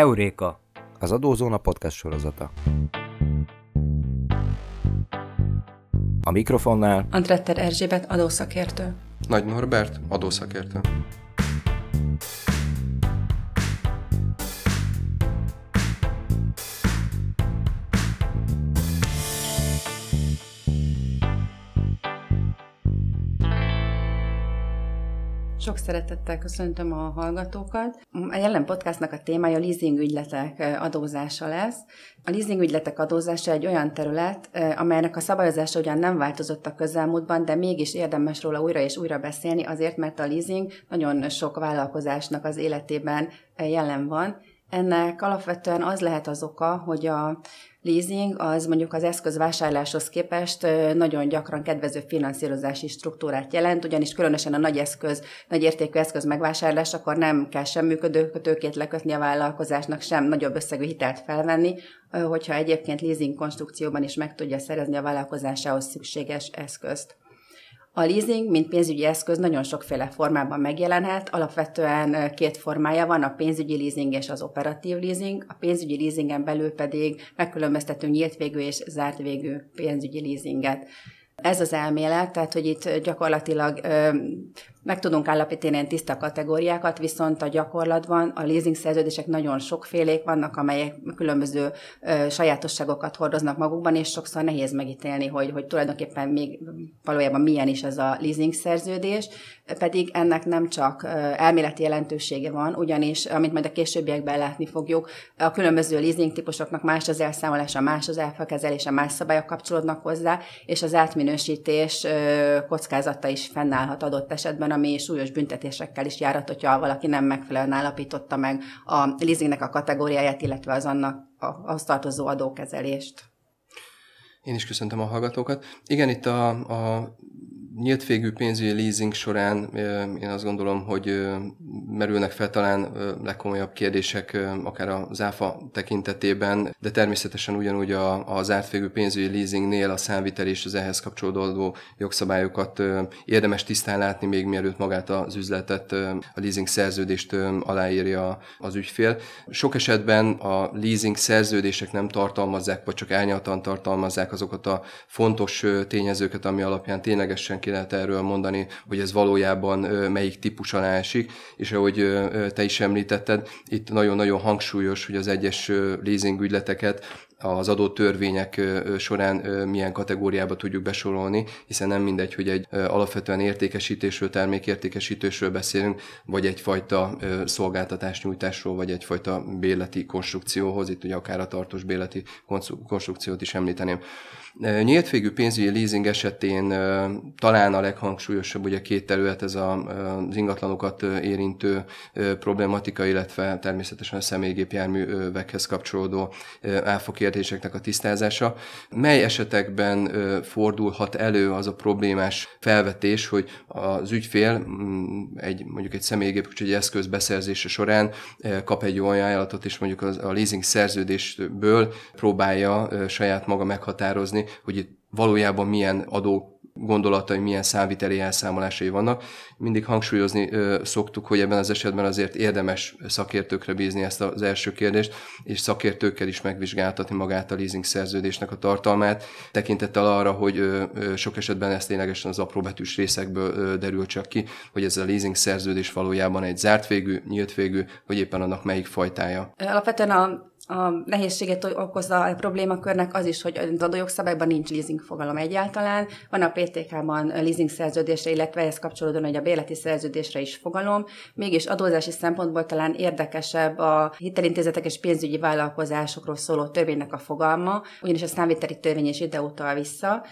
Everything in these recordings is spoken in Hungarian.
Heuréka, az Adózóna podcast sorozata. A mikrofonnál Antretter Erzsébet adószakértő. Nagy Norbert, adószakértő. Szeretettel köszöntöm a hallgatókat. A jelen podcastnak a témája a leasing ügyletek adózása lesz. A leasing ügyletek adózása egy olyan terület, amelynek a szabályozása ugyan nem változott a közelmúltban, de mégis érdemes róla újra és újra beszélni, azért, mert a leasing nagyon sok vállalkozásnak az életében jelen van. Ennek alapvetően az lehet az oka, hogy a leasing az mondjuk az eszközvásárláshoz képest nagyon gyakran kedvező finanszírozási struktúrát jelent, ugyanis különösen a nagy eszköz, nagy értékű eszköz megvásárlás, akkor nem kell sem működő tőkét lekötni a vállalkozásnak, sem nagyobb összegű hitelt felvenni, hogyha egyébként leasing konstrukcióban is meg tudja szerezni a vállalkozásához szükséges eszközt. A leasing, mint pénzügyi eszköz nagyon sokféle formában megjelenhet. Alapvetően két formája van, a pénzügyi leasing és az operatív leasing. A pénzügyi leasingen belül pedig megkülönböztetünk nyílt végű és zárt végű pénzügyi leasinget. Ez az elmélet, tehát hogy itt gyakorlatilag meg tudunk állapítani ilyen tiszta kategóriákat, viszont a gyakorlatban a leasing szerződések nagyon sokfélék vannak, amelyek különböző ö, sajátosságokat hordoznak magukban, és sokszor nehéz megítélni, hogy, hogy tulajdonképpen még valójában milyen is ez a leasing szerződés, pedig ennek nem csak elméleti jelentősége van, ugyanis, amit majd a későbbiekben látni fogjuk, a különböző leasing típusoknak más az elszámolása, más az elfelkezelése, más szabályok kapcsolódnak hozzá, és az átminősítés kockázata is fennállhat adott esetben, esetben, ami súlyos büntetésekkel is járat, hogyha valaki nem megfelelően állapította meg a leasingnek a kategóriáját, illetve az annak az tartozó adókezelést. Én is köszöntöm a hallgatókat. Igen, itt a, a nyílt végű pénzügyi leasing során én azt gondolom, hogy merülnek fel talán legkomolyabb kérdések, akár az áfa tekintetében, de természetesen ugyanúgy a, az ártvégű pénzügyi leasingnél a számvitel és az ehhez kapcsolódó jogszabályokat érdemes tisztán látni, még mielőtt magát az üzletet, a leasing szerződést aláírja az ügyfél. Sok esetben a leasing szerződések nem tartalmazzák, vagy csak elnyaltan tartalmazzák azokat a fontos tényezőket, ami alapján ténylegesen ki lehet erről mondani, hogy ez valójában melyik típus alá esik, és ahogy te is említetted, itt nagyon-nagyon hangsúlyos, hogy az egyes leasing ügyleteket az adott törvények során milyen kategóriába tudjuk besorolni, hiszen nem mindegy, hogy egy alapvetően értékesítésről, termékértékesítésről beszélünk, vagy egyfajta szolgáltatásnyújtásról, vagy egyfajta béleti konstrukcióhoz, itt ugye akár a tartós béleti konstrukciót is említeném. Nyílt végű pénzügyi leasing esetén talán a leghangsúlyosabb ugye két terület, ez a, az ingatlanokat érintő problematika, illetve természetesen a személygépjárművekhez kapcsolódó áfa a tisztázása. Mely esetekben fordulhat elő az a problémás felvetés, hogy az ügyfél mm, egy mondjuk egy személygép egy eszköz beszerzése során kap egy olyan ajánlatot, és mondjuk a leasing szerződésből próbálja saját maga meghatározni, hogy itt valójában milyen adó gondolatai, milyen számviteli elszámolásai vannak. Mindig hangsúlyozni ö, szoktuk, hogy ebben az esetben azért érdemes szakértőkre bízni ezt az első kérdést, és szakértőkkel is megvizsgáltatni magát a leasing szerződésnek a tartalmát, tekintettel arra, hogy ö, ö, sok esetben ez ténylegesen az apróbetűs részekből ö, derül csak ki, hogy ez a leasing szerződés valójában egy zárt végű, nyílt végű, vagy éppen annak melyik fajtája. Alapvetően a a nehézséget okozza a problémakörnek az is, hogy az adójogszabályban nincs leasing fogalom egyáltalán. Van a PTK-ban leasing szerződésre, illetve ehhez kapcsolódóan, hogy a béleti szerződésre is fogalom. Mégis adózási szempontból talán érdekesebb a hitelintézetek és pénzügyi vállalkozásokról szóló törvénynek a fogalma, ugyanis a számviteli törvény is ide utal vissza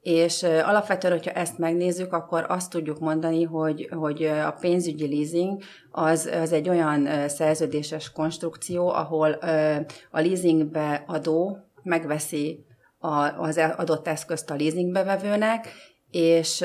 és alapvetően, hogyha ezt megnézzük, akkor azt tudjuk mondani, hogy, hogy a pénzügyi leasing az, az egy olyan szerződéses konstrukció, ahol a leasingbe adó megveszi az adott eszközt a leasingbevevőnek, és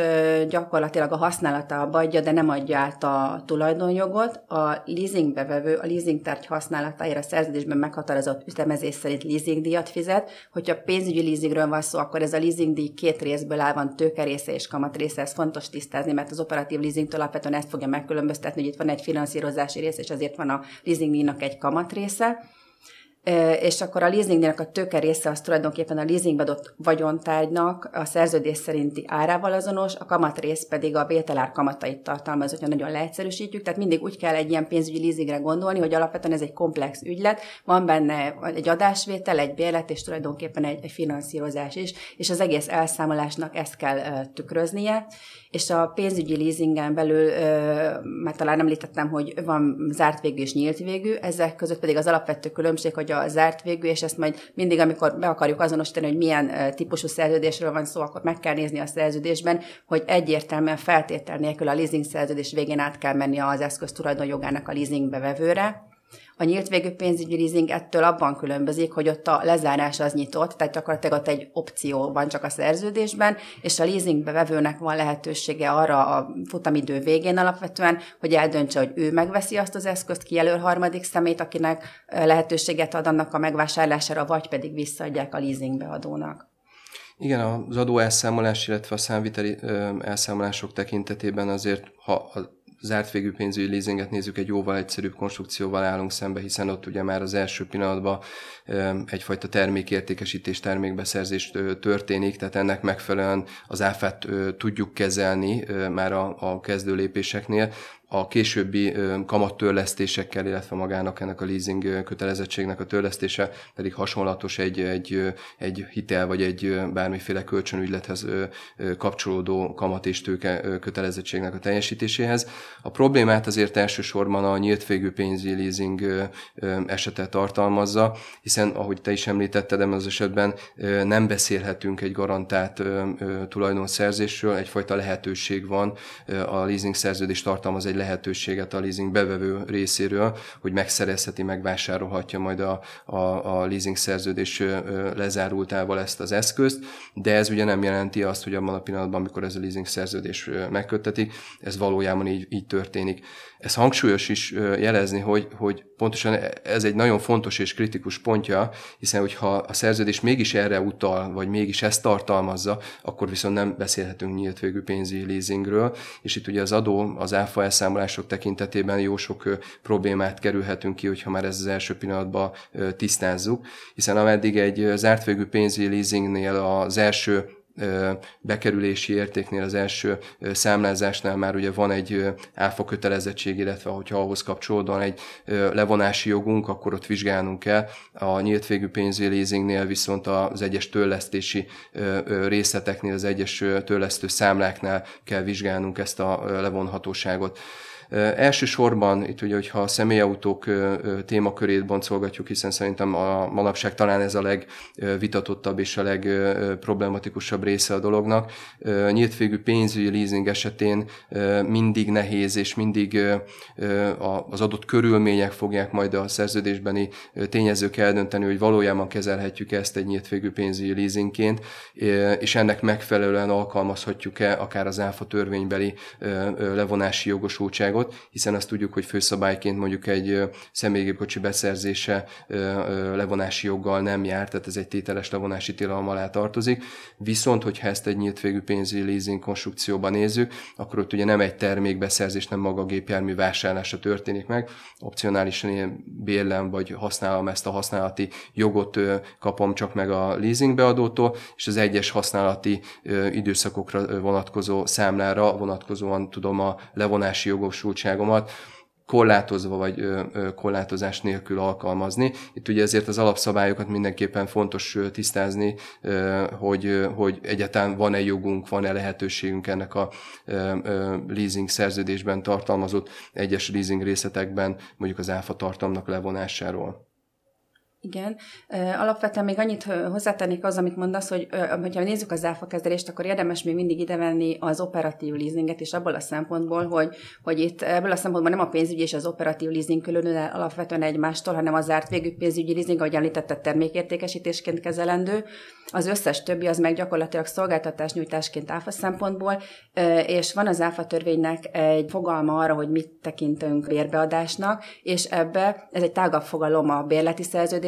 gyakorlatilag a használata adja, de nem adja át a tulajdonjogot. A leasingbevevő a leasingtárgy használatáért a szerződésben meghatározott ütemezés szerint leasingdíjat fizet. Hogyha pénzügyi leasingről van szó, akkor ez a leasingdíj két részből áll, van tőkerésze és kamatrésze. Ez fontos tisztázni, mert az operatív leasingtől alapvetően ezt fogja megkülönböztetni, hogy itt van egy finanszírozási rész, és azért van a leasingdíjnak egy kamatrésze és akkor a leasingnek a tőke része az tulajdonképpen a leasingbe adott vagyontárgynak a szerződés szerinti árával azonos, a kamat rész pedig a vételár kamatait tartalmaz, hogyha nagyon leegyszerűsítjük. Tehát mindig úgy kell egy ilyen pénzügyi leasingre gondolni, hogy alapvetően ez egy komplex ügylet, van benne egy adásvétel, egy bérlet, és tulajdonképpen egy, egy finanszírozás is, és az egész elszámolásnak ezt kell tükröznie és a pénzügyi leasingen belül, mert talán említettem, hogy van zárt végű és nyílt végű, ezek között pedig az alapvető különbség, hogy a zárt végű, és ezt majd mindig, amikor be akarjuk azonosítani, hogy milyen típusú szerződésről van szó, akkor meg kell nézni a szerződésben, hogy egyértelműen feltétel nélkül a leasing szerződés végén át kell menni az eszköz tulajdonjogának a leasing bevevőre, a nyílt végű pénzügyi leasing ettől abban különbözik, hogy ott a lezárás az nyitott, tehát gyakorlatilag ott egy opció van csak a szerződésben, és a leasingbe vevőnek van lehetősége arra a futamidő végén alapvetően, hogy eldöntse, hogy ő megveszi azt az eszközt, kijelöl harmadik szemét, akinek lehetőséget ad annak a megvásárlására, vagy pedig visszaadják a leasingbeadónak. Igen, az adó elszámolás, illetve a számviteli elszámolások tekintetében azért, ha zárt végű pénzügyi leasinget nézzük, egy jóval egyszerűbb konstrukcióval állunk szembe, hiszen ott ugye már az első pillanatban egyfajta termékértékesítés, termékbeszerzés történik, tehát ennek megfelelően az áfát tudjuk kezelni már a, a kezdő lépéseknél a későbbi kamattörlesztésekkel, illetve magának ennek a leasing kötelezettségnek a törlesztése pedig hasonlatos egy, egy, egy hitel vagy egy bármiféle kölcsönügylethez kapcsolódó kamat és tőke kötelezettségnek a teljesítéséhez. A problémát azért elsősorban a nyílt végű leasing esete tartalmazza, hiszen ahogy te is említetted, ebben az esetben nem beszélhetünk egy garantált tulajdonszerzésről, egyfajta lehetőség van, a leasing szerződés tartalmaz egy lehetőséget a leasing bevevő részéről, hogy megszerezheti, megvásárolhatja majd a, a, a leasing szerződés lezárultával ezt az eszközt, de ez ugye nem jelenti azt, hogy abban a pillanatban, amikor ez a leasing szerződés megköttetik, ez valójában így, így történik. Ez hangsúlyos is jelezni, hogy, hogy pontosan ez egy nagyon fontos és kritikus pontja, hiszen hogyha a szerződés mégis erre utal, vagy mégis ezt tartalmazza, akkor viszont nem beszélhetünk nyílt végű pénzügyi leasingről, és itt ugye az adó, az áfa elszámolások tekintetében jó sok problémát kerülhetünk ki, hogyha már ez az első pillanatban tisztázzuk, hiszen ameddig egy zárt végű pénzügyi leasingnél az első bekerülési értéknél az első számlázásnál már ugye van egy áfa kötelezettség, illetve hogyha ahhoz kapcsolódóan egy levonási jogunk, akkor ott vizsgálnunk kell. A nyílt végű pénzügyi leasingnél viszont az egyes törlesztési részleteknél, az egyes törlesztő számláknál kell vizsgálnunk ezt a levonhatóságot. Elsősorban itt ugye, hogyha a személyautók témakörét boncolgatjuk, hiszen szerintem a manapság talán ez a legvitatottabb és a legproblematikusabb része a dolognak. Nyílt végű pénzügyi leasing esetén mindig nehéz, és mindig az adott körülmények fogják majd a szerződésbeni tényezők eldönteni, hogy valójában kezelhetjük ezt egy nyílt végű pénzügyi leasingként, és ennek megfelelően alkalmazhatjuk-e akár az áfa törvénybeli levonási jogosultságot, jogot, hiszen azt tudjuk, hogy főszabályként mondjuk egy személygépkocsi beszerzése levonási joggal nem jár, tehát ez egy tételes levonási tilalom alá tartozik. Viszont, hogyha ezt egy nyílt végű pénzügyi leasing konstrukcióban nézzük, akkor ott ugye nem egy termékbeszerzés, nem maga a gépjármű vásárlása történik meg, opcionálisan ilyen bérlem vagy használom ezt a használati jogot kapom csak meg a leasing beadótól, és az egyes használati időszakokra vonatkozó számlára vonatkozóan tudom a levonási jogosultságot jogosultságomat korlátozva vagy korlátozás nélkül alkalmazni. Itt ugye ezért az alapszabályokat mindenképpen fontos tisztázni, hogy, hogy egyáltalán van-e jogunk, van-e lehetőségünk ennek a leasing szerződésben tartalmazott egyes leasing részletekben mondjuk az áfa tartalmnak levonásáról. Igen. Alapvetően még annyit hozzátennék az, amit mondasz, hogy ha nézzük az áfa kezelést, akkor érdemes még mindig idevenni az operatív leasinget, és abból a szempontból, hogy, hogy itt ebből a szempontból nem a pénzügyi és az operatív leasing különül alapvetően egymástól, hanem az zárt végű pénzügyi leasing, ahogy említette, termékértékesítésként kezelendő. Az összes többi az meg gyakorlatilag szolgáltatás nyújtásként áfa szempontból, és van az áfa törvénynek egy fogalma arra, hogy mit tekintünk bérbeadásnak, és ebbe ez egy tágabb fogalom a bérleti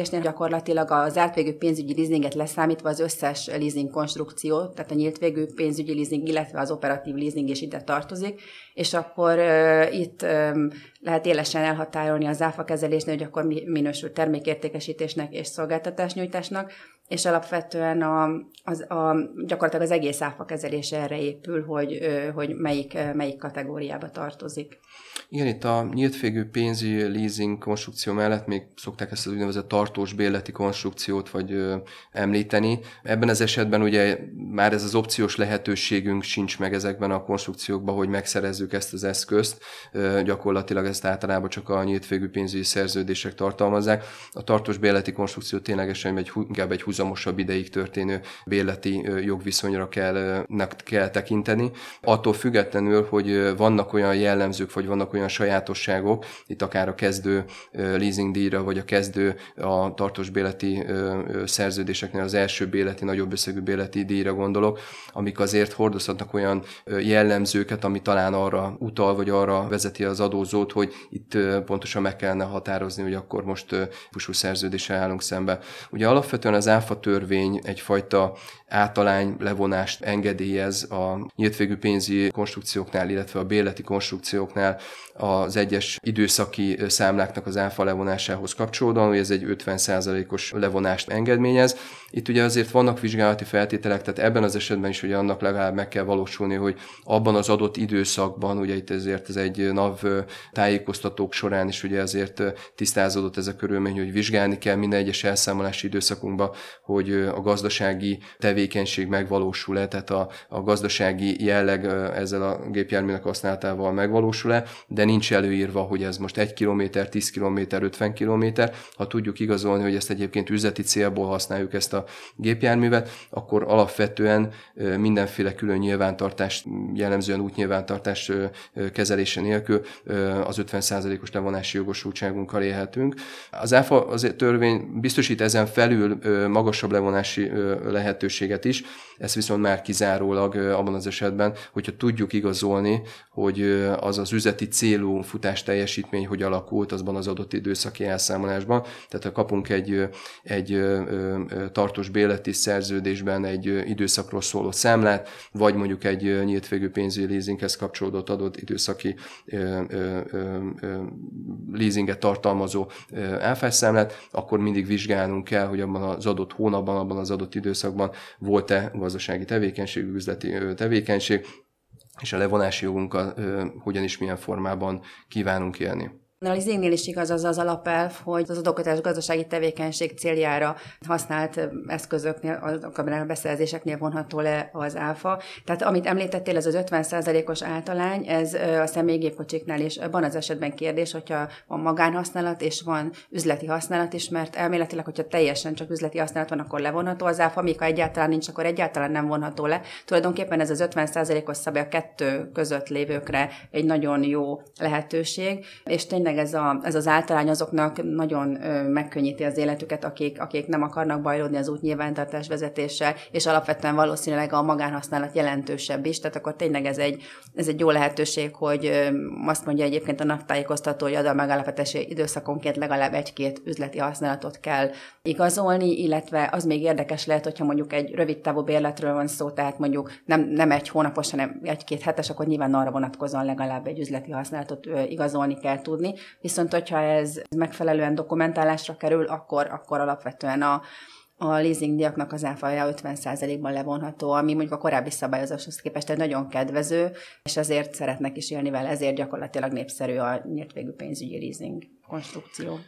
szerződésnél, gyakorlatilag a zárt végű pénzügyi leasinget leszámítva az összes leasing konstrukció, tehát a nyílt végű pénzügyi leasing, illetve az operatív leasing is ide tartozik, és akkor uh, itt um, lehet élesen elhatárolni az áfa kezelésnél, hogy akkor mi minősül termékértékesítésnek és szolgáltatásnyújtásnak, és alapvetően a, az, a, gyakorlatilag az egész áfa kezelése erre épül, hogy, hogy melyik, melyik kategóriába tartozik. Igen, itt a nyíltfégű pénzi leasing konstrukció mellett még szokták ezt az úgynevezett tartós bérleti konstrukciót vagy ö, említeni. Ebben az esetben ugye már ez az opciós lehetőségünk sincs meg ezekben a konstrukciókban, hogy megszerezzük ezt az eszközt. Ö, gyakorlatilag ezt általában csak a nyíltfégű pénzügyi szerződések tartalmazzák. A tartós bérleti konstrukció ténylegesen egy, inkább egy húzamosabb ideig történő bérleti jogviszonyra kell, kell tekinteni. Attól függetlenül, hogy vannak olyan jellemzők, vagy vannak olyan sajátosságok, itt akár a kezdő leasing díjra, vagy a kezdő a tartós béleti szerződéseknél az első béleti, nagyobb összegű béleti díjra gondolok, amik azért hordozhatnak olyan jellemzőket, ami talán arra utal, vagy arra vezeti az adózót, hogy itt pontosan meg kellene határozni, hogy akkor most típusú szerződéssel állunk szembe. Ugye alapvetően az áfa törvény egyfajta általány levonást engedélyez a nyíltvégű pénzi konstrukcióknál, illetve a béleti konstrukcióknál az egyes időszaki számláknak az áfa levonásához kapcsolódóan, hogy ez egy 50%-os levonást engedményez. Itt ugye azért vannak vizsgálati feltételek, tehát ebben az esetben is ugye annak legalább meg kell valósulni, hogy abban az adott időszakban, ugye itt ezért ez egy NAV tájékoztatók során is ugye ezért tisztázódott ez a körülmény, hogy vizsgálni kell minden egyes elszámolási időszakunkban, hogy a gazdasági tevékenység megvalósul-e, tehát a, a gazdasági jelleg ezzel a gépjárműnek használatával megvalósul-e, de nincs előírva, hogy ez most 1 km, 10 km, 50 km. Ha tudjuk igazolni, hogy ezt egyébként üzleti célból használjuk ezt a gépjárművet, akkor alapvetően mindenféle külön nyilvántartást, jellemzően útnyilvántartás kezelése nélkül az 50%-os levonási jogosultságunkkal élhetünk. Az ÁFA az törvény biztosít ezen felül magasabb levonási lehetőséget is, ez viszont már kizárólag abban az esetben, hogyha tudjuk igazolni, hogy az az üzleti célú futás teljesítmény hogy alakult azban az adott időszaki elszámolásban. Tehát ha kapunk egy, egy tartós béleti szerződésben egy időszakról szóló számlát, vagy mondjuk egy nyílt végű pénzügyi leasinghez kapcsolódott adott időszaki leasinget tartalmazó számlát, akkor mindig vizsgálnunk kell, hogy abban az adott hónapban, abban az adott időszakban volt-e gazdasági tevékenység, üzleti tevékenység, és a levonási jogunkkal hogyan is milyen formában kívánunk élni. A leasingnél is igaz az az alapelv, hogy az adóköteles gazdasági tevékenység céljára használt eszközöknél, a beszerzéseknél vonható le az áfa. Tehát amit említettél, ez az 50%-os általány, ez a személygépkocsiknál is van az esetben kérdés, hogyha van magánhasználat és van üzleti használat is, mert elméletileg, hogyha teljesen csak üzleti használat van, akkor levonható az áfa, míg ha egyáltalán nincs, akkor egyáltalán nem vonható le. Tulajdonképpen ez az 50%-os szabály a kettő között lévőkre egy nagyon jó lehetőség, és tényleg tényleg ez, a, ez az általány azoknak nagyon ö, megkönnyíti az életüket, akik, akik nem akarnak bajlódni az útnyilvántartás vezetéssel, és alapvetően valószínűleg a magánhasználat jelentősebb is, tehát akkor tényleg ez egy, ez egy jó lehetőség, hogy ö, azt mondja egyébként a naptájékoztató, hogy ad a megállapítási időszakonként legalább egy-két üzleti használatot kell igazolni, illetve az még érdekes lehet, hogyha mondjuk egy rövid távú bérletről van szó, tehát mondjuk nem, nem egy hónapos, hanem egy-két hetes, akkor nyilván arra vonatkozóan legalább egy üzleti használatot igazolni kell tudni. Viszont, hogyha ez megfelelően dokumentálásra kerül, akkor, akkor alapvetően a, a leasing diaknak az áfaja 50%-ban levonható, ami mondjuk a korábbi szabályozáshoz képest egy nagyon kedvező, és azért szeretnek is élni vele, ezért gyakorlatilag népszerű a nyílt végű pénzügyi leasing konstrukció.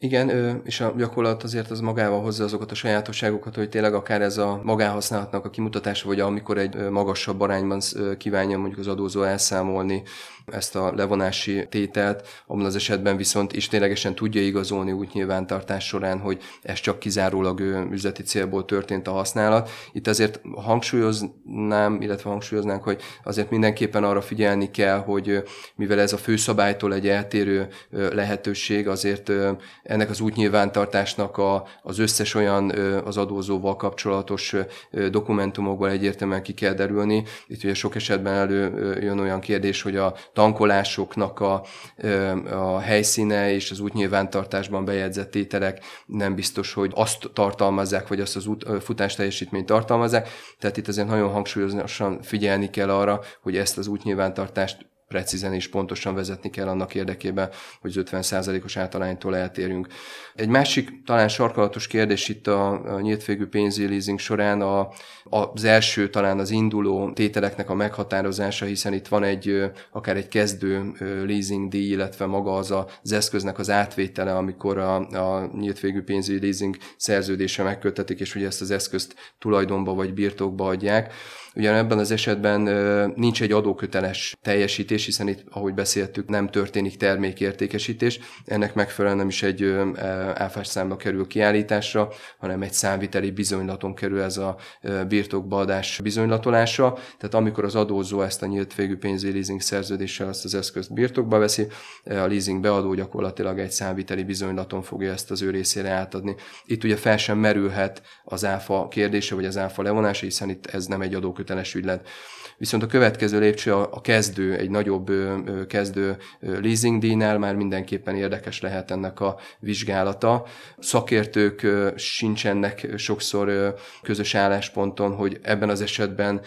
Igen, és a gyakorlat azért az magával hozza azokat a sajátosságokat, hogy tényleg akár ez a magáhasználatnak a kimutatása, vagy amikor egy magasabb arányban kívánja mondjuk az adózó elszámolni ezt a levonási tételt, abban az esetben viszont is ténylegesen tudja igazolni úgy nyilvántartás során, hogy ez csak kizárólag üzleti célból történt a használat. Itt azért hangsúlyoznám, illetve hangsúlyoznánk, hogy azért mindenképpen arra figyelni kell, hogy mivel ez a főszabálytól egy eltérő lehetőség, azért ennek az útnyilvántartásnak a, az összes olyan az adózóval kapcsolatos dokumentumokból egyértelműen ki kell derülni. Itt ugye sok esetben előjön olyan kérdés, hogy a tankolásoknak a, a helyszíne és az útnyilvántartásban bejegyzett tételek nem biztos, hogy azt tartalmazzák, vagy azt az út, futás teljesítményt tartalmazzák. Tehát itt azért nagyon hangsúlyosan figyelni kell arra, hogy ezt az útnyilvántartást precízen és pontosan vezetni kell annak érdekében, hogy az 50%-os általánytól eltérünk. Egy másik, talán sarkalatos kérdés itt a, a nyílt végű pénzügyi leasing során a, az első talán az induló tételeknek a meghatározása, hiszen itt van egy akár egy kezdő leasing díj, illetve maga az az eszköznek az átvétele, amikor a, a nyílt végű pénzügyi leasing szerződése megkötetik, és ugye ezt az eszközt tulajdonba vagy birtokba adják. Ugyan ebben az esetben nincs egy adóköteles teljesítés, hiszen itt, ahogy beszéltük, nem történik termékértékesítés. Ennek megfelelően nem is egy áfás számba kerül kiállításra, hanem egy számviteli bizonylaton kerül ez a birtokba bizonylatolása. Tehát amikor az adózó ezt a nyílt végű pénzügyi leasing szerződéssel azt az eszközt birtokba veszi, a leasing beadó gyakorlatilag egy számviteli bizonylaton fogja ezt az ő részére átadni. Itt ugye fel sem merülhet az áfa kérdése, vagy az áfa levonása, hiszen itt ez nem egy adóköteles ügylet. Viszont a következő lépcső a kezdő, egy nagyobb kezdő leasing díjnál már mindenképpen érdekes lehet ennek a vizsgálata. Szakértők sincsenek sokszor közös állásponton, hogy ebben az esetben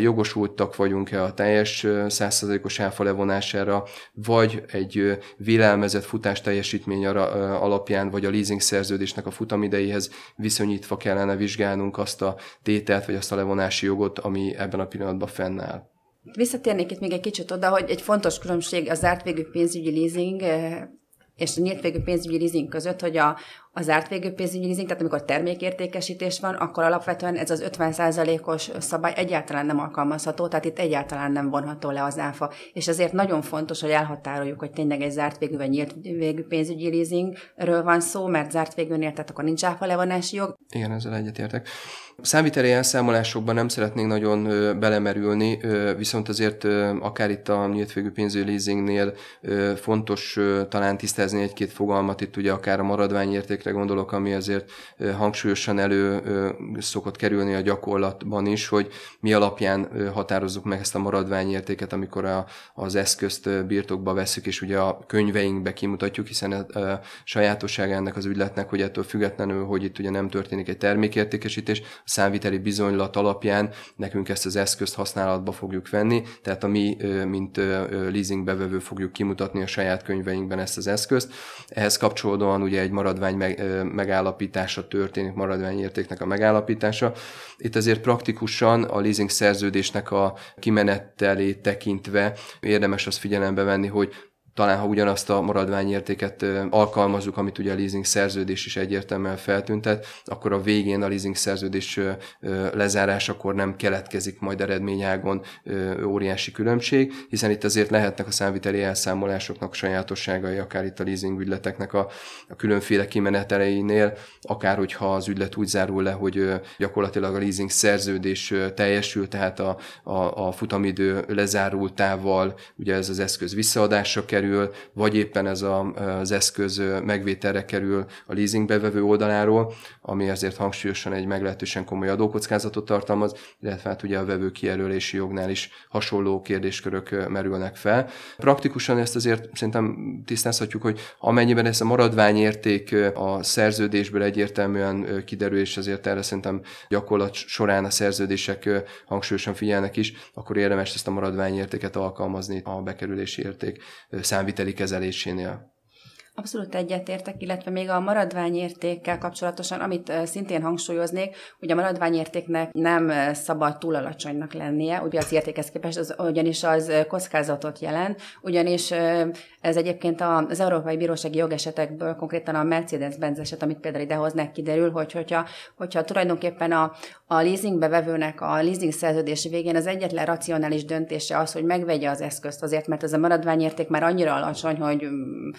jogosultak vagyunk-e a teljes 100%-os áfa levonására, vagy egy vélelmezett futás teljesítmény alapján, vagy a leasing szerződésnek a futamidejéhez viszonyítva kellene vizsgálnunk azt a tételt, vagy azt a levonási jogot, ami ebben a pillanatban fennáll. Visszatérnék itt még egy kicsit oda, hogy egy fontos különbség a zárt végű pénzügyi leasing eh, és a nyílt végű pénzügyi leasing között, hogy a, a zárt végű pénzügyi leasing, tehát amikor termékértékesítés van, akkor alapvetően ez az 50%-os szabály egyáltalán nem alkalmazható, tehát itt egyáltalán nem vonható le az áfa. És ezért nagyon fontos, hogy elhatároljuk, hogy tényleg egy zárt végű vagy nyílt végű pénzügyi leasingről van szó, mert zárt végűnél, tehát akkor nincs áfa levonási jog. Igen, ezzel egyetértek. Számviteli elszámolásokban nem szeretnénk nagyon belemerülni, viszont azért akár itt a nyílt végű pénzügyi leasingnél fontos talán tisztázni egy-két fogalmat, itt ugye akár a maradványértékre gondolok, ami azért hangsúlyosan elő szokott kerülni a gyakorlatban is, hogy mi alapján határozzuk meg ezt a maradványértéket, amikor a, az eszközt birtokba veszük, és ugye a könyveinkbe kimutatjuk, hiszen a, a ennek az ügyletnek, hogy ettől függetlenül, hogy itt ugye nem történik egy termékértékesítés, számviteli bizonylat alapján nekünk ezt az eszközt használatba fogjuk venni, tehát a mi, mint leasing bevevő fogjuk kimutatni a saját könyveinkben ezt az eszközt. Ehhez kapcsolódóan ugye egy maradvány megállapítása történik, maradványértéknek a megállapítása. Itt azért praktikusan a leasing szerződésnek a kimenettelét tekintve érdemes azt figyelembe venni, hogy talán ha ugyanazt a maradványértéket alkalmazzuk, amit ugye a leasing szerződés is egyértelműen feltüntet, akkor a végén a leasing szerződés lezárásakor nem keletkezik majd eredményágon óriási különbség, hiszen itt azért lehetnek a számviteli elszámolásoknak sajátosságai, akár itt a leasing ügyleteknek a, a különféle kimeneteleinél, akár hogyha az ügylet úgy zárul le, hogy gyakorlatilag a leasing szerződés teljesül, tehát a, a, a futamidő lezárultával ugye ez az eszköz visszaadásra kerül, kerül, vagy éppen ez a, az eszköz megvételre kerül a leasing bevevő oldaláról, ami ezért hangsúlyosan egy meglehetősen komoly adókockázatot tartalmaz, illetve hát ugye a vevő kijelölési jognál is hasonló kérdéskörök merülnek fel. Praktikusan ezt azért szerintem tisztázhatjuk, hogy amennyiben ez a maradványérték a szerződésből egyértelműen kiderül, és ezért erre szerintem gyakorlat során a szerződések hangsúlyosan figyelnek is, akkor érdemes ezt a maradványértéket alkalmazni a bekerülési érték számviteli kezelésénél. Abszolút egyetértek, illetve még a maradványértékkel kapcsolatosan, amit szintén hangsúlyoznék, hogy a maradványértéknek nem szabad túl alacsonynak lennie, ugye az értékhez képest, az, ugyanis az kockázatot jelent, ugyanis ez egyébként az Európai Bírósági jogesetekből, konkrétan a Mercedes-Benz eset, amit például idehoznak, kiderül, hogy hogyha, hogyha tulajdonképpen a, a leasingbe vevőnek a leasing szerződés végén az egyetlen racionális döntése az, hogy megvegye az eszközt azért, mert ez a maradványérték már annyira alacsony, hogy mm,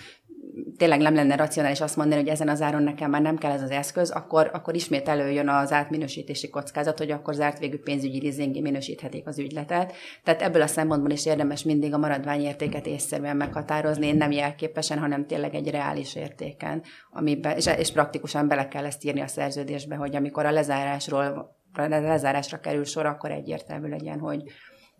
tényleg nem lenne racionális azt mondani, hogy ezen az áron nekem már nem kell ez az eszköz, akkor, akkor ismét előjön az átminősítési kockázat, hogy akkor zárt végű pénzügyi leasingé minősíthetik az ügyletet. Tehát ebből a szempontból is érdemes mindig a maradványértéket észszerűen meghatározni, nem jelképesen, hanem tényleg egy reális értéken, amiben, és, és praktikusan bele kell ezt írni a szerződésbe, hogy amikor a lezárásról a lezárásra kerül sor, akkor egyértelmű legyen, hogy,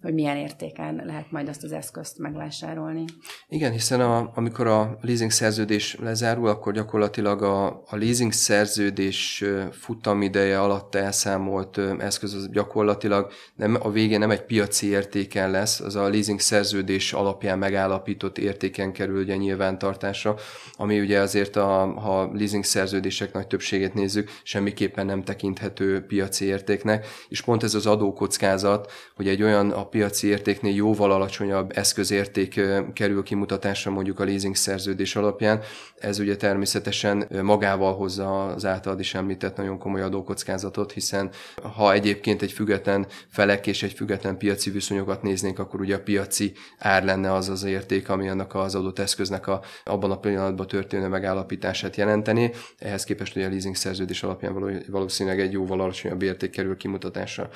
hogy milyen értéken lehet majd azt az eszközt megvásárolni. Igen, hiszen a, amikor a leasing szerződés lezárul, akkor gyakorlatilag a, a leasing szerződés futamideje alatt elszámolt eszköz az gyakorlatilag nem, a végén nem egy piaci értéken lesz, az a leasing szerződés alapján megállapított értéken kerül ugye nyilvántartásra, ami ugye azért, a, ha leasing szerződések nagy többségét nézzük, semmiképpen nem tekinthető piaci értéknek, és pont ez az adókockázat, hogy egy olyan a piaci értéknél jóval alacsonyabb eszközérték kerül kimutatásra mondjuk a leasing szerződés alapján. Ez ugye természetesen magával hozza az általad is említett nagyon komoly adókockázatot, hiszen ha egyébként egy független felek és egy független piaci viszonyokat néznénk, akkor ugye a piaci ár lenne az az érték, ami annak az adott eszköznek a, abban a pillanatban történő megállapítását jelenteni. Ehhez képest ugye a leasing szerződés alapján valószínűleg egy jóval alacsonyabb érték kerül kimutatásra.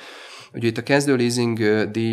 Ugye itt a kezdő leasing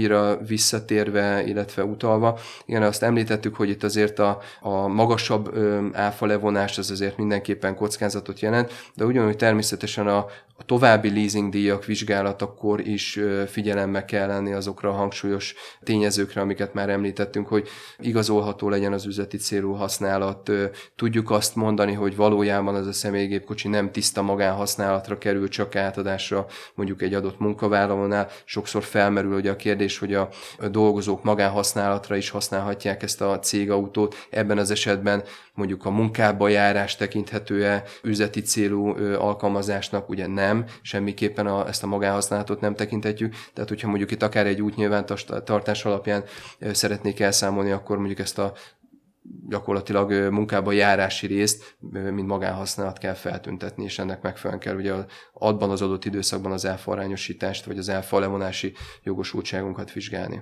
díjra visszatérve, illetve utalva, igen, azt említettük, hogy itt azért a, a magasabb áfa levonás az azért mindenképpen kockázatot jelent, de ugyanúgy természetesen a, a további leasing díjak vizsgálatakor is figyelembe kell lenni azokra a hangsúlyos tényezőkre, amiket már említettünk, hogy igazolható legyen az üzleti célú használat. Tudjuk azt mondani, hogy valójában ez a személygépkocsi nem tiszta magánhasználatra kerül, csak átadásra mondjuk egy adott munkavállalónál. Sokszor felmerül ugye a kérdés, hogy a dolgozók magánhasználatra is használhatják ezt a cégautót. Ebben az esetben mondjuk a munkába járás tekinthető-e üzleti célú alkalmazásnak, ugye nem, semmiképpen a, ezt a magánhasználatot nem tekinthetjük, tehát hogyha mondjuk itt akár egy útnyilvántartás alapján szeretnék elszámolni, akkor mondjuk ezt a gyakorlatilag munkába járási részt, mint magánhasználat kell feltüntetni, és ennek megfelelően kell ugye adban az adott időszakban az elfarányosítást, vagy az elfa levonási jogosultságunkat vizsgálni.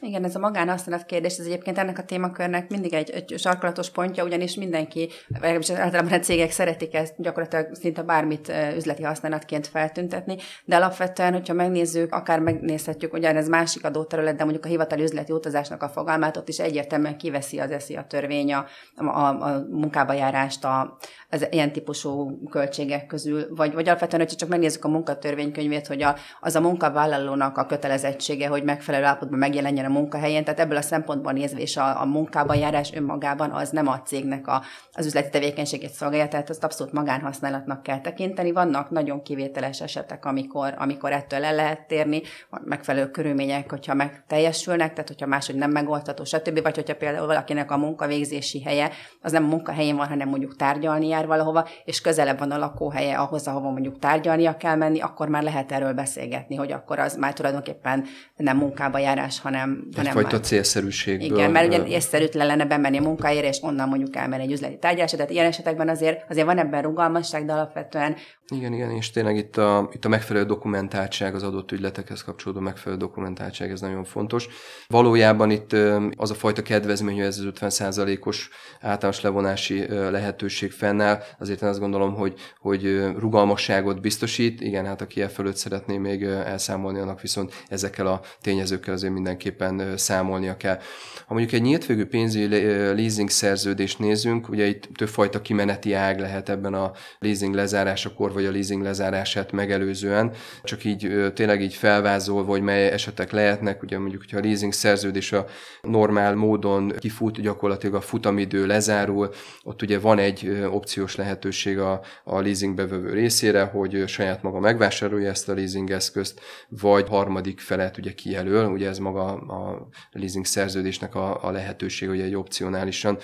Igen, ez a magánhasználat kérdés, ez egyébként ennek a témakörnek mindig egy, egy sarkalatos pontja, ugyanis mindenki, vagy általában a cégek szeretik ezt gyakorlatilag szinte bármit üzleti használatként feltüntetni, de alapvetően, hogyha megnézzük, akár megnézhetjük, ugyanez másik adóterület, de mondjuk a hivatali üzleti utazásnak a fogalmát, ott is egyértelműen kiveszi az eszi a törvény a, a, a munkába járást, a, az ilyen típusú költségek közül, vagy, vagy alapvetően, hogyha csak megnézzük a munkatörvénykönyvét, hogy a, az a munkavállalónak a kötelezettsége, hogy megfelelő állapotban megjelenjen a munkahelyén, tehát ebből a szempontból nézve és a, a munkában járás önmagában az nem a cégnek a, az üzleti tevékenységét szolgálja, tehát azt abszolút magánhasználatnak kell tekinteni. Vannak nagyon kivételes esetek, amikor, amikor ettől el lehet térni, megfelelő körülmények, hogyha meg teljesülnek, tehát hogyha máshogy nem megoldható, stb. Vagy hogyha például valakinek a munkavégzési helye az nem a munkahelyén van, hanem mondjuk tárgyalni jár valahova, és közelebb van a lakóhelye ahhoz, ahova mondjuk tárgyalnia kell menni, akkor már lehet erről beszélgetni, hogy akkor az már tulajdonképpen nem munkába járás, hanem... Egyfajta célszerűségből. Igen, mert ugye észszerűtlen lenne bemenni a munkahelyére, és onnan mondjuk elmenni egy üzleti tárgyalásra, tehát ilyen esetekben azért, azért van ebben rugalmasság, de alapvetően igen, igen, és tényleg itt a, itt a megfelelő dokumentáltság, az adott ügyletekhez kapcsolódó megfelelő dokumentáltság, ez nagyon fontos. Valójában itt az a fajta kedvezmény, hogy ez az 50%-os általános levonási lehetőség fennáll, azért én azt gondolom, hogy, hogy rugalmasságot biztosít. Igen, hát aki e fölött szeretné még elszámolni, annak viszont ezekkel a tényezőkkel azért mindenképpen számolnia kell. Ha mondjuk egy nyílt végű pénzügyi leasing szerződést nézünk, ugye itt többfajta kimeneti ág lehet ebben a leasing lezárásakor, vagy a leasing lezárását megelőzően, csak így tényleg így felvázolva, hogy mely esetek lehetnek, ugye mondjuk, hogyha a leasing szerződés a normál módon kifut, gyakorlatilag a futamidő lezárul, ott ugye van egy opciós lehetőség a, a leasing bevevő részére, hogy saját maga megvásárolja ezt a leasing eszközt, vagy harmadik felet ugye kijelöl, ugye ez maga a leasing szerződésnek a, a lehetőség, hogy egy opcionálisan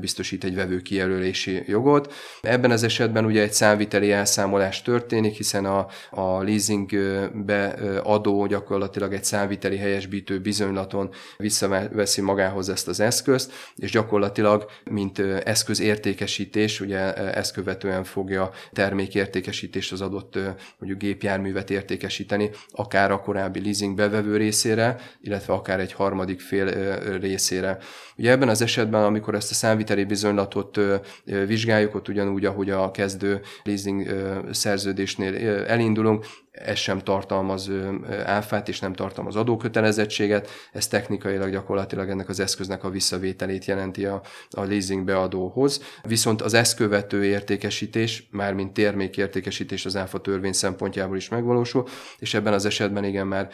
biztosít egy vevő kijelölési jogot. Ebben az esetben ugye egy számviteli elszámolás történik, hiszen a, a leasingbe adó gyakorlatilag egy számviteli helyesbítő bizonylaton visszaveszi magához ezt az eszközt, és gyakorlatilag, mint eszközértékesítés, ugye ezt követően fogja termékértékesítés az adott mondjuk gépjárművet értékesíteni, akár a korábbi leasing bevevő részére, illetve akár egy harmadik fél részére. Ugye ebben az esetben, amikor ezt a számviteli bizonylatot vizsgáljuk, ott ugyanúgy, ahogy a kezdő leasing szerződésnél elindulunk, ez sem tartalmaz áfát és nem tartalmaz adókötelezettséget, ez technikailag gyakorlatilag ennek az eszköznek a visszavételét jelenti a, a leasing beadóhoz. Viszont az eszkövető értékesítés, mármint termékértékesítés az áfa törvény szempontjából is megvalósul, és ebben az esetben igen már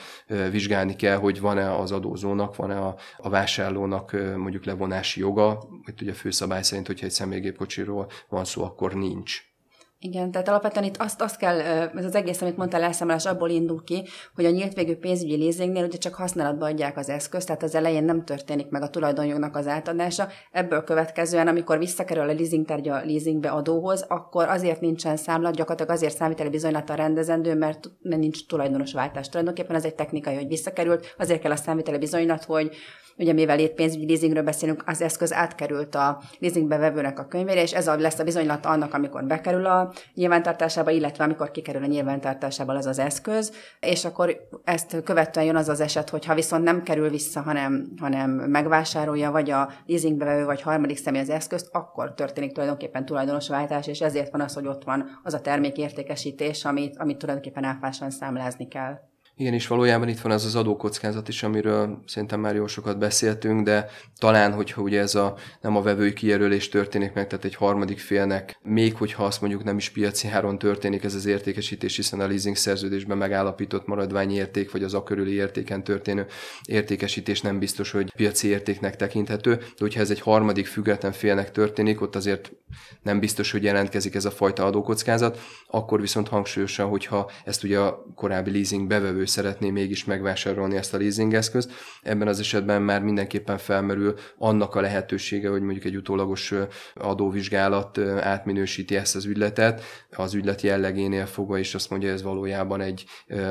vizsgálni kell, hogy van-e az adózónak, van-e a, a vásárlónak mondjuk levonási joga, itt ugye főszabály szerint, hogyha egy személygépkocsiról van szó, akkor nincs. Igen, tehát alapvetően itt azt, azt kell, ez az egész, amit mondtál, elszámolás abból indul ki, hogy a nyílt végű pénzügyi leasingnél ugye csak használatba adják az eszközt, tehát az elején nem történik meg a tulajdonjognak az átadása. Ebből következően, amikor visszakerül a leasing tárgya a leasingbe adóhoz, akkor azért nincsen számlat, gyakorlatilag azért számíteli bizonylattal rendezendő, mert nincs tulajdonos váltás. Tulajdonképpen ez egy technikai, hogy visszakerült, azért kell a számíteli bizonylat, hogy Ugye mivel itt pénzügyi leasingről beszélünk, az eszköz átkerült a leasingbe vevőnek a könyvére, és ez lesz a bizonylat annak, amikor bekerül a nyilvántartásába, illetve amikor kikerül a nyilvántartásába az az eszköz, és akkor ezt követően jön az az eset, hogy ha viszont nem kerül vissza, hanem, hanem megvásárolja, vagy a leasingbe vevő, vagy harmadik személy az eszközt, akkor történik tulajdonképpen tulajdonosváltás, és ezért van az, hogy ott van az a termékértékesítés, amit, amit tulajdonképpen áfásan számlázni kell. Igen, és valójában itt van ez az adókockázat is, amiről szerintem már jó sokat beszéltünk, de talán, hogyha ugye ez a nem a vevői kijelölés történik meg, tehát egy harmadik félnek, még hogyha azt mondjuk nem is piaci áron történik ez az értékesítés, hiszen a leasing szerződésben megállapított maradványi érték, vagy az a körüli értéken történő értékesítés nem biztos, hogy piaci értéknek tekinthető, de hogyha ez egy harmadik független félnek történik, ott azért nem biztos, hogy jelentkezik ez a fajta adókockázat, akkor viszont hangsúlyosan, hogyha ezt ugye a korábbi leasing bevevő szeretné mégis megvásárolni ezt a leasing eszközt, ebben az esetben már mindenképpen felmerül annak a lehetősége, hogy mondjuk egy utólagos adóvizsgálat átminősíti ezt az ügyletet, az ügylet jellegénél fogva, és azt mondja, ez valójában egy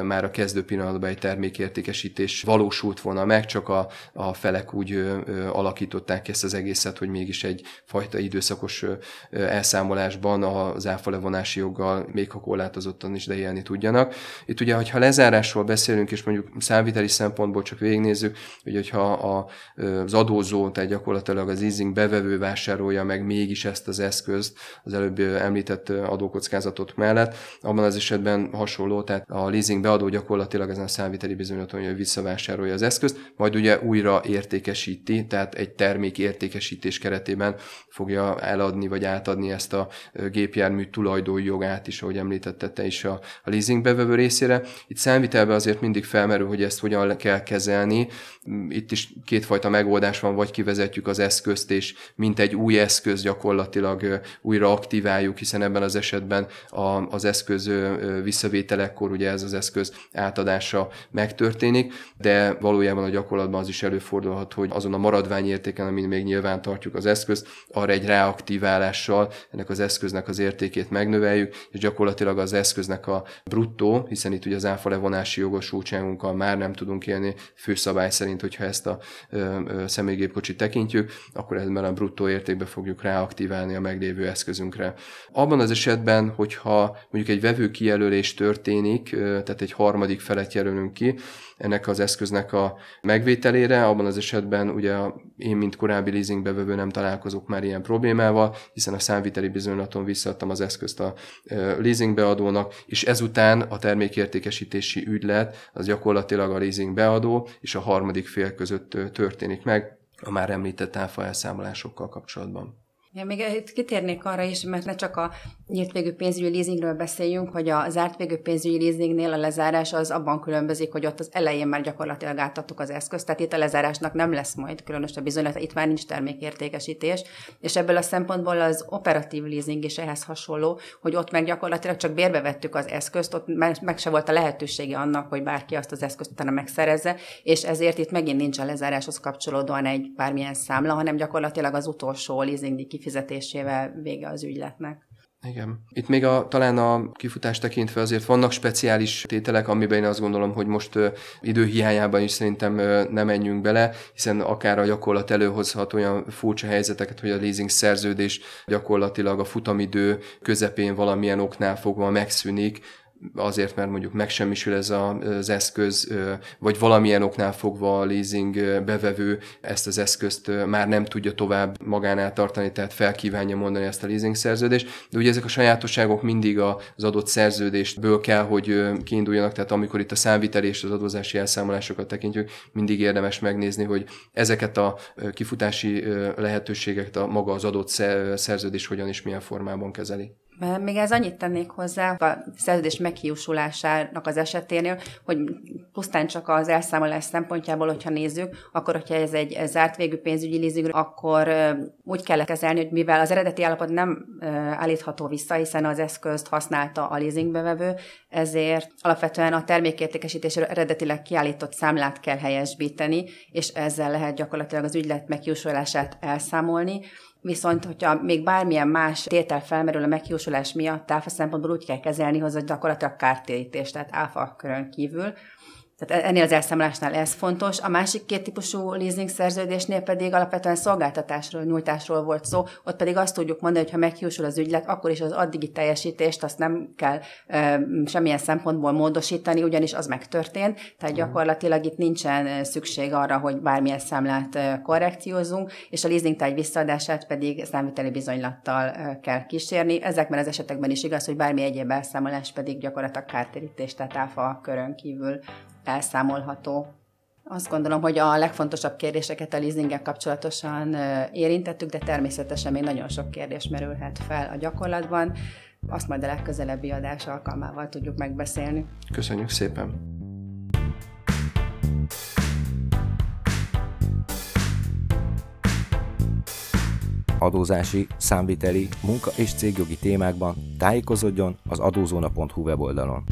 már a kezdő pillanatban egy termékértékesítés valósult volna meg, csak a, a felek úgy alakították ezt az egészet, hogy mégis egy fajta időszakos elszámolásban az áfa levonási joggal még ha korlátozottan is de élni tudjanak. Itt ugye, hogyha lezárásról ról beszélünk, és mondjuk számviteli szempontból csak végignézzük, hogy hogyha a, az adózó, tehát gyakorlatilag az easing bevevő vásárolja meg mégis ezt az eszközt, az előbb említett adókockázatot mellett, abban az esetben hasonló, tehát a leasing beadó gyakorlatilag ezen a számviteli bizonylaton, hogy visszavásárolja az eszközt, majd ugye újra értékesíti, tehát egy termék értékesítés keretében fogja eladni vagy átadni ezt a gépjármű tulajdói jogát is, ahogy említette te is a, a leasing bevevő részére. Itt számvitelben ebbe azért mindig felmerül, hogy ezt hogyan kell kezelni. Itt is kétfajta megoldás van, vagy kivezetjük az eszközt, és mint egy új eszköz gyakorlatilag újra aktiváljuk, hiszen ebben az esetben az eszköz visszavételekkor ugye ez az eszköz átadása megtörténik, de valójában a gyakorlatban az is előfordulhat, hogy azon a maradványértéken, amin még nyilván tartjuk az eszközt, arra egy reaktiválással ennek az eszköznek az értékét megnöveljük, és gyakorlatilag az eszköznek a bruttó, hiszen itt ugye az áfa levonási jogosultságunkkal már nem tudunk élni főszabály szerint, hogyha ezt a személygépkocsit tekintjük, akkor ebben a bruttó értékbe fogjuk ráaktiválni a meglévő eszközünkre. Abban az esetben, hogyha mondjuk egy vevő kijelölés történik, tehát egy harmadik felet jelölünk ki, ennek az eszköznek a megvételére, abban az esetben ugye én, mint korábbi leasingbevevő nem találkozok már ilyen problémával, hiszen a számviteli bizonylaton visszaadtam az eszközt a leasingbeadónak, és ezután a termékértékesítési ügylet az gyakorlatilag a leasing beadó és a harmadik fél között történik meg a már említett áfa elszámolásokkal kapcsolatban. Ja, még itt kitérnék arra is, mert ne csak a nyílt végű pénzügyi leasingről beszéljünk, hogy a zárt végű pénzügyi leasingnél a lezárás az abban különbözik, hogy ott az elején már gyakorlatilag átadtuk az eszközt, tehát itt a lezárásnak nem lesz majd különös a bizonylat, itt már nincs termékértékesítés, és ebből a szempontból az operatív leasing is ehhez hasonló, hogy ott meg gyakorlatilag csak bérbe vettük az eszközt, ott meg se volt a lehetősége annak, hogy bárki azt az eszközt utána megszerezze, és ezért itt megint nincs a lezáráshoz kapcsolódóan egy bármilyen számla, hanem gyakorlatilag az utolsó leasing kifizetésével vége az ügyletnek. Igen. Itt még a, talán a kifutás tekintve azért vannak speciális tételek, amiben én azt gondolom, hogy most ö, időhiányában is szerintem nem menjünk bele, hiszen akár a gyakorlat előhozhat olyan furcsa helyzeteket, hogy a leasing szerződés gyakorlatilag a futamidő közepén valamilyen oknál fogva megszűnik, azért, mert mondjuk megsemmisül ez az eszköz, vagy valamilyen oknál fogva a leasing bevevő ezt az eszközt már nem tudja tovább magánál tartani, tehát felkívánja mondani ezt a leasing szerződést. De ugye ezek a sajátosságok mindig az adott szerződésből kell, hogy kiinduljanak, tehát amikor itt a számvitel és az adózási elszámolásokat tekintjük, mindig érdemes megnézni, hogy ezeket a kifutási lehetőségeket a maga az adott szerződés hogyan és milyen formában kezeli. Még ez annyit tennék hozzá a szerződés meghiúsulásának az eseténél, hogy pusztán csak az elszámolás szempontjából, hogyha nézzük, akkor, hogyha ez egy zárt végű pénzügyi leasing, akkor úgy kell kezelni, hogy mivel az eredeti állapot nem állítható vissza, hiszen az eszközt használta a leasingbevevő, ezért alapvetően a termékértékesítésre eredetileg kiállított számlát kell helyesbíteni, és ezzel lehet gyakorlatilag az ügylet meghiúsulását elszámolni. Viszont, hogyha még bármilyen más tétel felmerül a megjósolás miatt, áfa szempontból úgy kell kezelni, hogy gyakorlatilag kártérítés, tehát áfa körön kívül. Tehát ennél az elszámolásnál ez fontos. A másik két típusú leasing szerződésnél pedig alapvetően szolgáltatásról, nyújtásról volt szó, ott pedig azt tudjuk mondani, hogy ha meghiúsul az ügylet, akkor is az addigi teljesítést azt nem kell e, semmilyen szempontból módosítani, ugyanis az megtörtént, tehát gyakorlatilag itt nincsen szükség arra, hogy bármilyen számlát korrekciózunk, és a leasing tárgy visszaadását pedig számviteli bizonylattal kell kísérni. Ezekben az esetekben is igaz, hogy bármi egyéb elszámolás pedig gyakorlatilag kártérítés, tehát áfa körön kívül elszámolható. Azt gondolom, hogy a legfontosabb kérdéseket a leasinggel kapcsolatosan érintettük, de természetesen még nagyon sok kérdés merülhet fel a gyakorlatban. Azt majd a legközelebbi adás alkalmával tudjuk megbeszélni. Köszönjük szépen! adózási, számviteli, munka és cégjogi témákban tájékozódjon az adózóna.hu weboldalon.